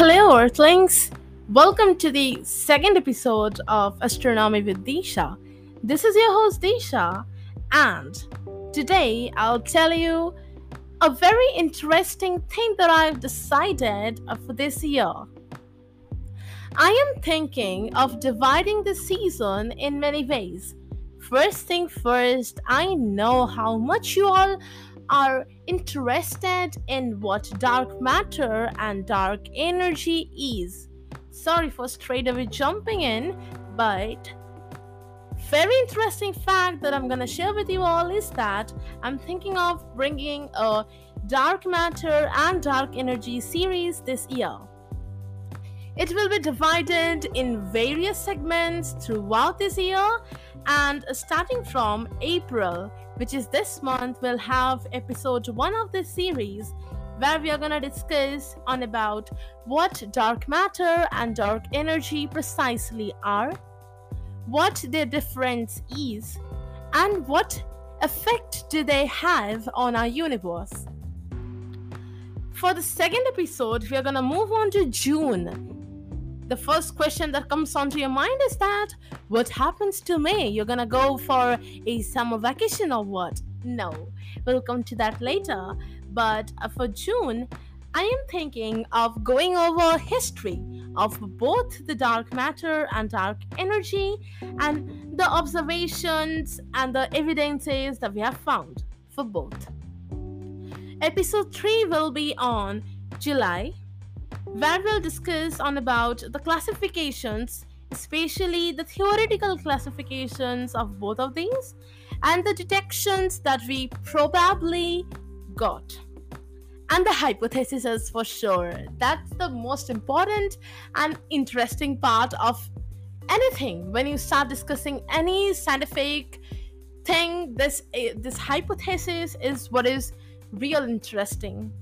Hello, Earthlings! Welcome to the second episode of Astronomy with Disha. This is your host, Disha, and today I'll tell you a very interesting thing that I've decided for this year. I am thinking of dividing the season in many ways. First thing first, I know how much you all are interested in what dark matter and dark energy is. Sorry for straight away jumping in, but very interesting fact that I'm to share with you all is that I'm thinking of bringing a dark matter and dark energy series this year. It will be divided in various segments throughout this year, and starting from April, which is this month, we'll have episode one of this series where we are going to discuss on about what dark matter and dark energy precisely are, what their difference is, and what effect do they have on our universe. For the second episode, we are going to move on to June the first question that comes onto your mind is that what happens to me? You're gonna go for a summer vacation or what? No, we'll come to that later. But uh, for June, I am thinking of going over history of both the dark matter and dark energy and the observations and the evidences that we have found for both. Episode 3 will be on July where we'll discuss on about the classifications especially the theoretical classifications of both of these and the detections that we probably got. And the hypotheses for sure. That's the most important and interesting part of anything. When you start discussing any scientific thing this eh, this hypothesis is what is real interesting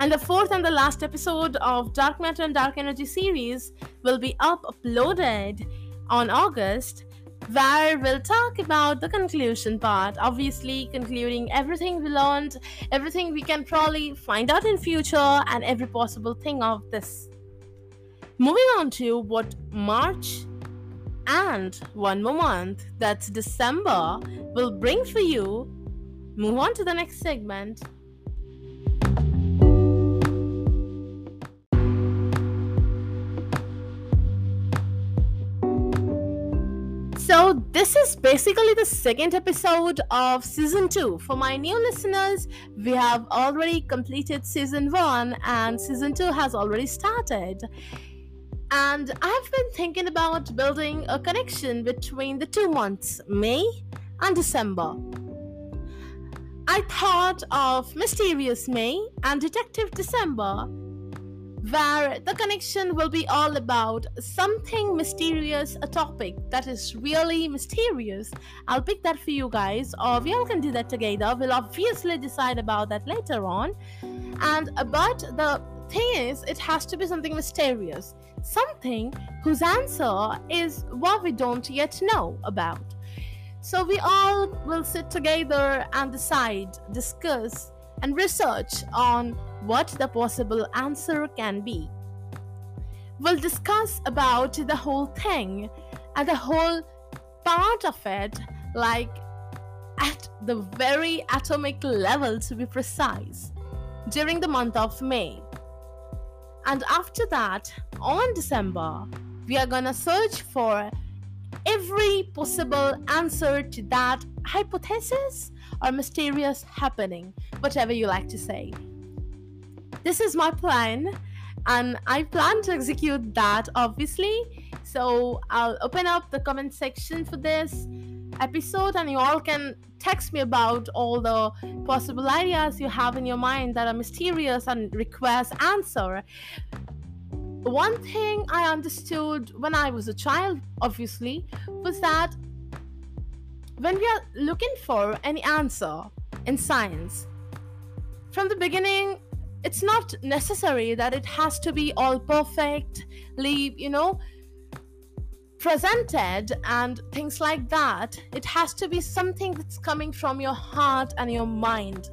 and the fourth and the last episode of Dark Matter and Dark Energy series will be up uploaded on August, where we'll talk about the conclusion part. Obviously, concluding everything we learned, everything we can probably find out in future, and every possible thing of this. Moving on to what March and one more month, that's December, will bring for you. Move on to the next segment. So, this is basically the second episode of season two. For my new listeners, we have already completed season one, and season two has already started. And I've been thinking about building a connection between the two months, May and December. I thought of Mysterious May and Detective December where the connection will be all about something mysterious, a topic that is really mysterious. I'll pick that for you guys, or we all can do that together. We'll obviously decide about that later on. And uh, but the thing is, it has to be something mysterious, something whose answer is what we don't yet know about. So we all will sit together and decide, discuss, and research on what the possible answer can be. We'll discuss about the whole thing and the whole part of it, like at the very atomic level to be precise, during the month of May. And after that, on December, we are gonna search for every possible answer to that hypothesis or mysterious happening, whatever you like to say. This is my plan, and I plan to execute that obviously. So I'll open up the comment section for this episode, and you all can text me about all the possible ideas you have in your mind that are mysterious and request answer. One thing I understood when I was a child, obviously, was that when we are looking for any answer in science, from the beginning, it's not necessary that it has to be all perfectly, you know, presented and things like that. It has to be something that's coming from your heart and your mind,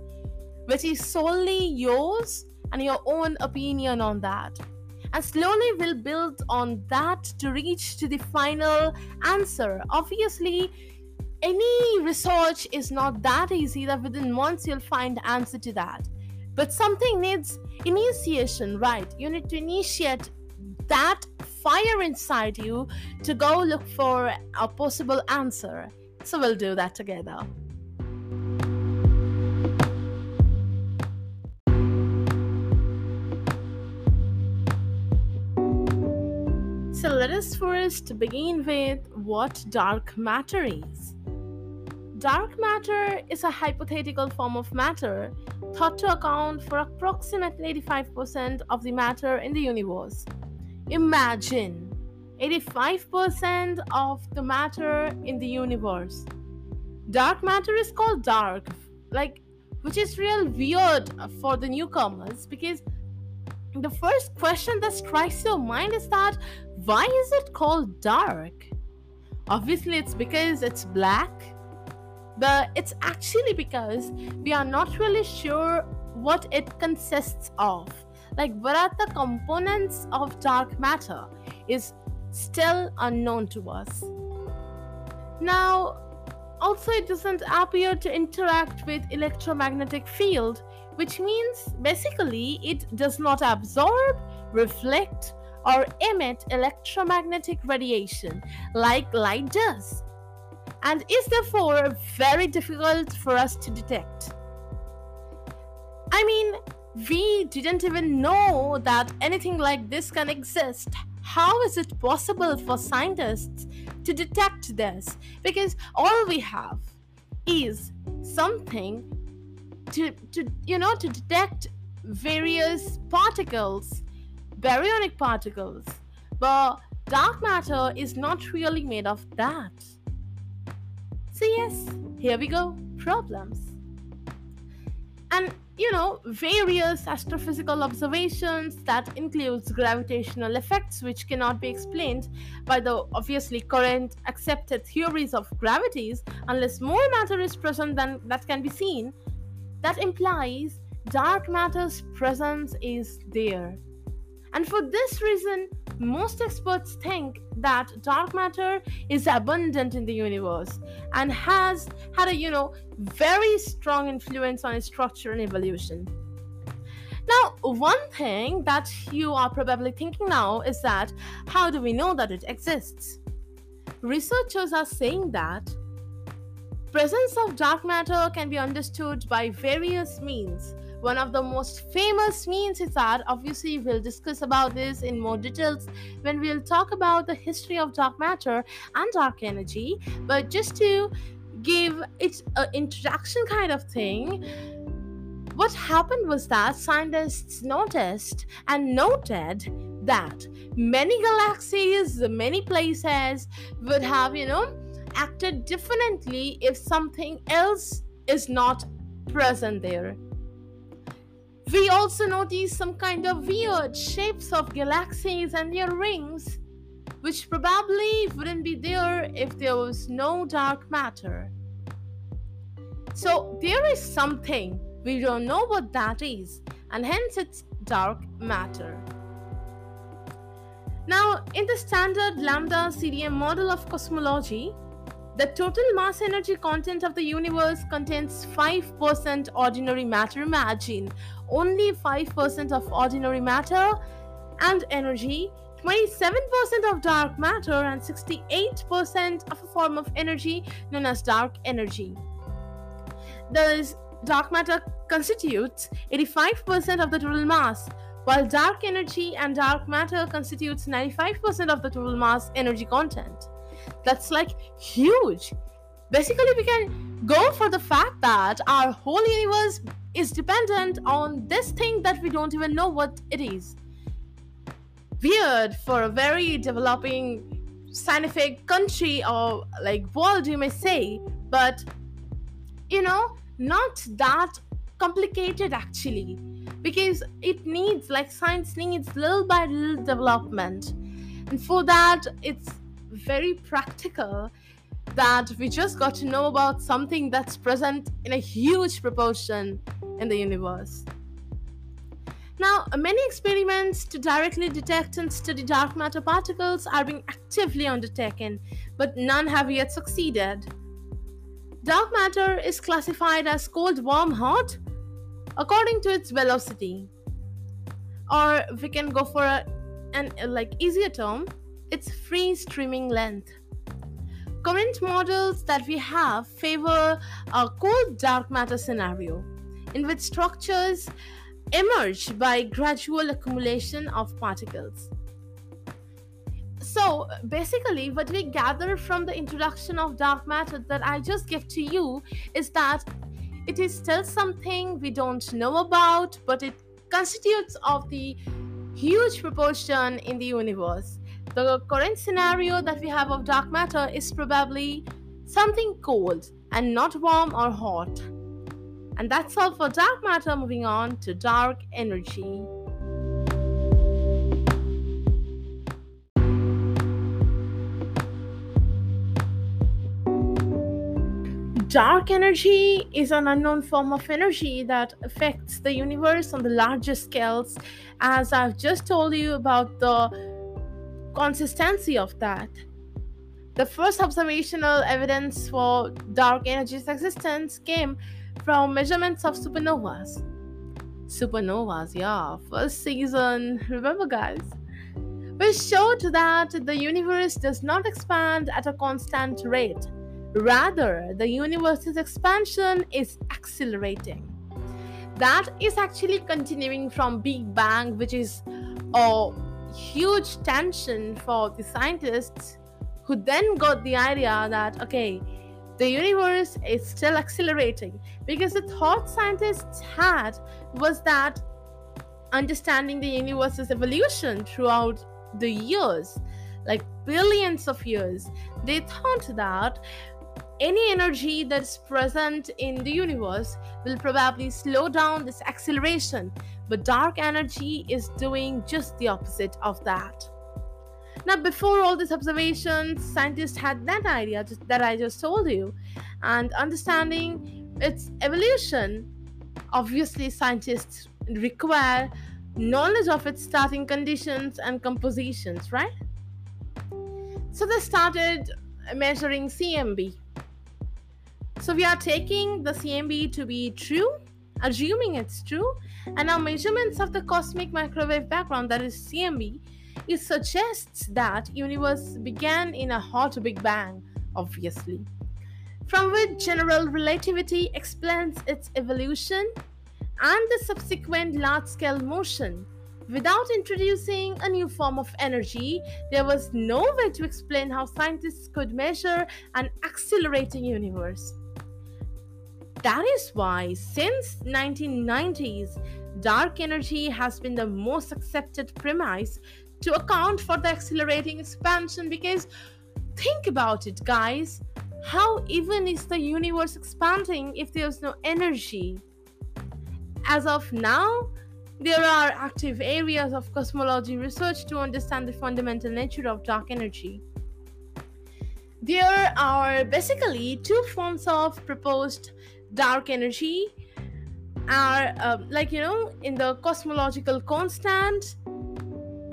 which is solely yours and your own opinion on that. and slowly we'll build on that to reach to the final answer obviously any research is not that easy that within months you'll find answer to that but something needs initiation right? You need to initiate that fire inside you to go look for a possible answer. So we'll do that together. So let us first begin with what dark matter is. Dark matter is a hypothetical form of matter thought to account for approximately 85% of the matter in the universe. Imagine 85% of the matter in the universe. Dark matter is called dark, like which is real weird for the newcomers because the first question that strikes your mind is that why is it called dark? Obviously, it's because it's black, but it's actually because we are not really sure what it consists of. Like, what are the components of dark matter is still unknown to us. Now, also, it doesn't appear to interact with electromagnetic field, which means basically it does not absorb, reflect, or emit electromagnetic radiation like light does, and is therefore very difficult for us to detect. I mean, we didn't even know that anything like this can exist. How is it possible for scientists to detect this? Because all we have is something to, to you know to detect various particles baryonic particles. But dark matter is not really made of that. So, yes, here we go. Problems. And you know, various astrophysical observations that includes gravitational effects which cannot be explained by the obviously current accepted theories of gravities unless more matter is present than that can be seen. That implies dark matter's presence is there and for this reason, most experts think that dark matter is abundant in the universe and has had a, you know, very strong influence on its structure and evolution. Now, one thing that you are probably thinking now is that how do we know that it exists? Researchers are saying that presence of dark matter can be understood by various means. One of the most famous means is that obviously we'll discuss about this in more details when we'll talk about the history of dark matter and dark energy. But just to give it an introduction kind of thing what happened was that scientists noticed and noted that many galaxies many places would have you know acted differently if something else is not present there we also notice some kind of weird shapes of galaxies and their rings, which probably wouldn't be there if there was no dark matter. So there is something, we don't know what that is, and hence it's dark matter. Now, in the standard lambda CDM model of cosmology, the total mass energy content of the universe contains 5% ordinary matter. Imagine only 5% of ordinary matter and energy, 27% of dark matter, and 68% of a form of energy known as dark energy. Thus, dark matter constitutes 85% of the total mass, while dark energy and dark matter constitutes 95% of the total mass energy content. That's like huge. Basically, we can go for the fact that our whole universe is dependent on this thing that we don't even know what it is. Weird for a very developing scientific country or like world, you may say, but you know, not that complicated actually because it needs like science needs little by little development and for that it's very practical that we just got to know about something that's present in a huge proportion in the universe. Now, many experiments to directly detect and study dark matter particles are being actively undertaken, but none have yet succeeded. Dark matter is classified as cold, warm, hot according to its velocity. Or we can go for a, an like easier term, its free streaming length. Current models that we have favor a cold dark matter scenario in which structures emerge by gradual accumulation of particles. So basically, what we gather from the introduction of dark matter that I just gave to you is that it is still something we don't know about, but it constitutes of the huge proportion in the universe. The current scenario that we have of dark matter is probably something cold and not warm or hot. And that's all for dark matter. Moving on to dark energy. Dark energy is an unknown form of energy that affects the universe on the largest scales, as I've just told you about the consistency of that. The first observational evidence for dark energy's existence came from measurements of supernovas. Supernovas, yeah, first season, remember, guys? Which showed that the universe does not expand at a constant rate Rather, the universe's expansion is accelerating. That is actually continuing from Big Bang, which is a huge tension for the scientists who then got the idea that, okay, the universe is still accelerating. Because the thought scientists had was that understanding the universe's evolution throughout the years like billions of years they thought that any energy that's present in the universe will probably slow down this acceleration, but dark energy is doing just the opposite of that. Now, before all these observations, scientists had that idea that I just told you, and understanding its evolution, obviously, scientists require knowledge of its starting conditions and compositions, right? So they started measuring CMB, so we are taking the CMB to be true, assuming it's true, and our measurements of the cosmic microwave background, that is CMB, it suggests that universe began in a hot Big Bang, obviously, from which general relativity explains its evolution and the subsequent large-scale motion. Without introducing a new form of energy, there was no way to explain how scientists could measure an accelerating universe. That is why since 1990s dark energy has been the most accepted premise to account for the accelerating expansion because think about it guys. How even is the universe expanding if there's no energy? As of now there are active areas of cosmology research to understand the fundamental nature of dark energy. There are basically two forms of proposed dark energy are uh, like you know in the cosmological constant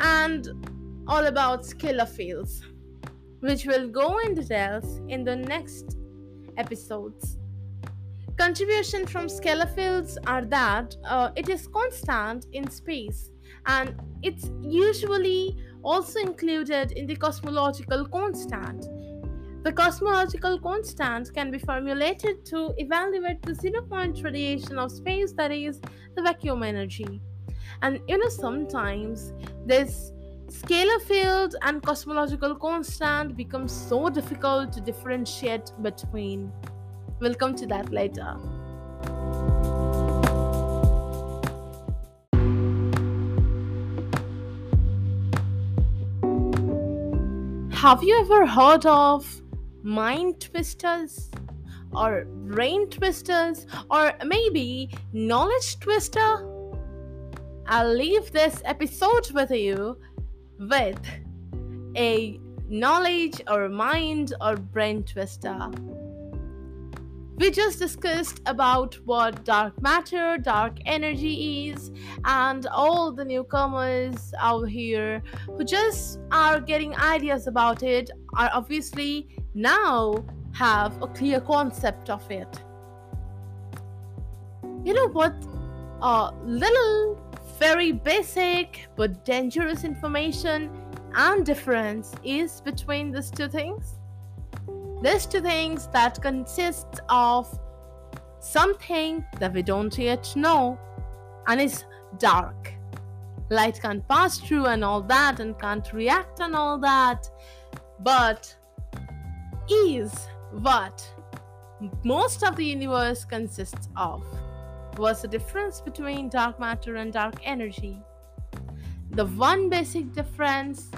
and all about scalar fields which will go in details in the next episodes. Contribution from scalar fields are that uh, it is constant in space and it's usually also included in the cosmological constant the cosmological constant can be formulated to evaluate the zero point radiation of space, that is, the vacuum energy. And you know, sometimes this scalar field and cosmological constant becomes so difficult to differentiate between. We'll come to that later. Have you ever heard of mind twisters or brain twisters or maybe knowledge twister? I'll leave this episode with you with a knowledge or mind or brain twister we just discussed about what dark matter, dark energy is, and all the newcomers out here who just are getting ideas about it are obviously now have a clear concept of it. You know what? A little, very basic but dangerous information and difference is between these two things. These two things that consist of something that we don't yet know and is dark. Light can't pass through and all that and can't react and all that, but is what most of the universe consists of. What's the difference between dark matter and dark energy? The one basic difference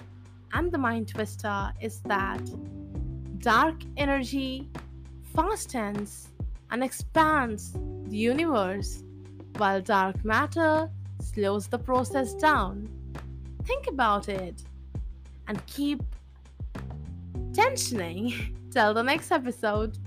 and the mind twister is that dark energy fastens and expands the universe, while dark matter slows the process down. Think about it and keep tensioning till the next episode.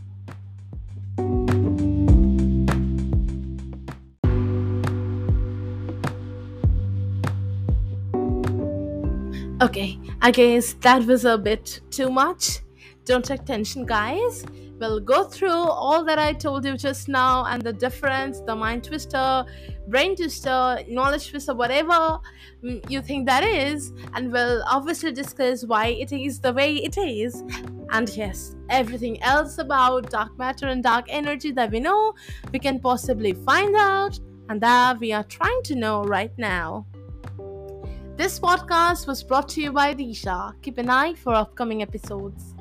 Okay, I guess that was a bit too much. Don't take tension, guys. We'll go through all that I told you just now and the difference, the mind twister, brain twister, knowledge twister, whatever mm, you think that is, and we'll obviously discuss why it is the way it is. And yes, everything else about dark matter and dark energy that we know, we can possibly find out, and that we are trying to know right now. This podcast was brought to you by Disha. Keep an eye for upcoming episodes.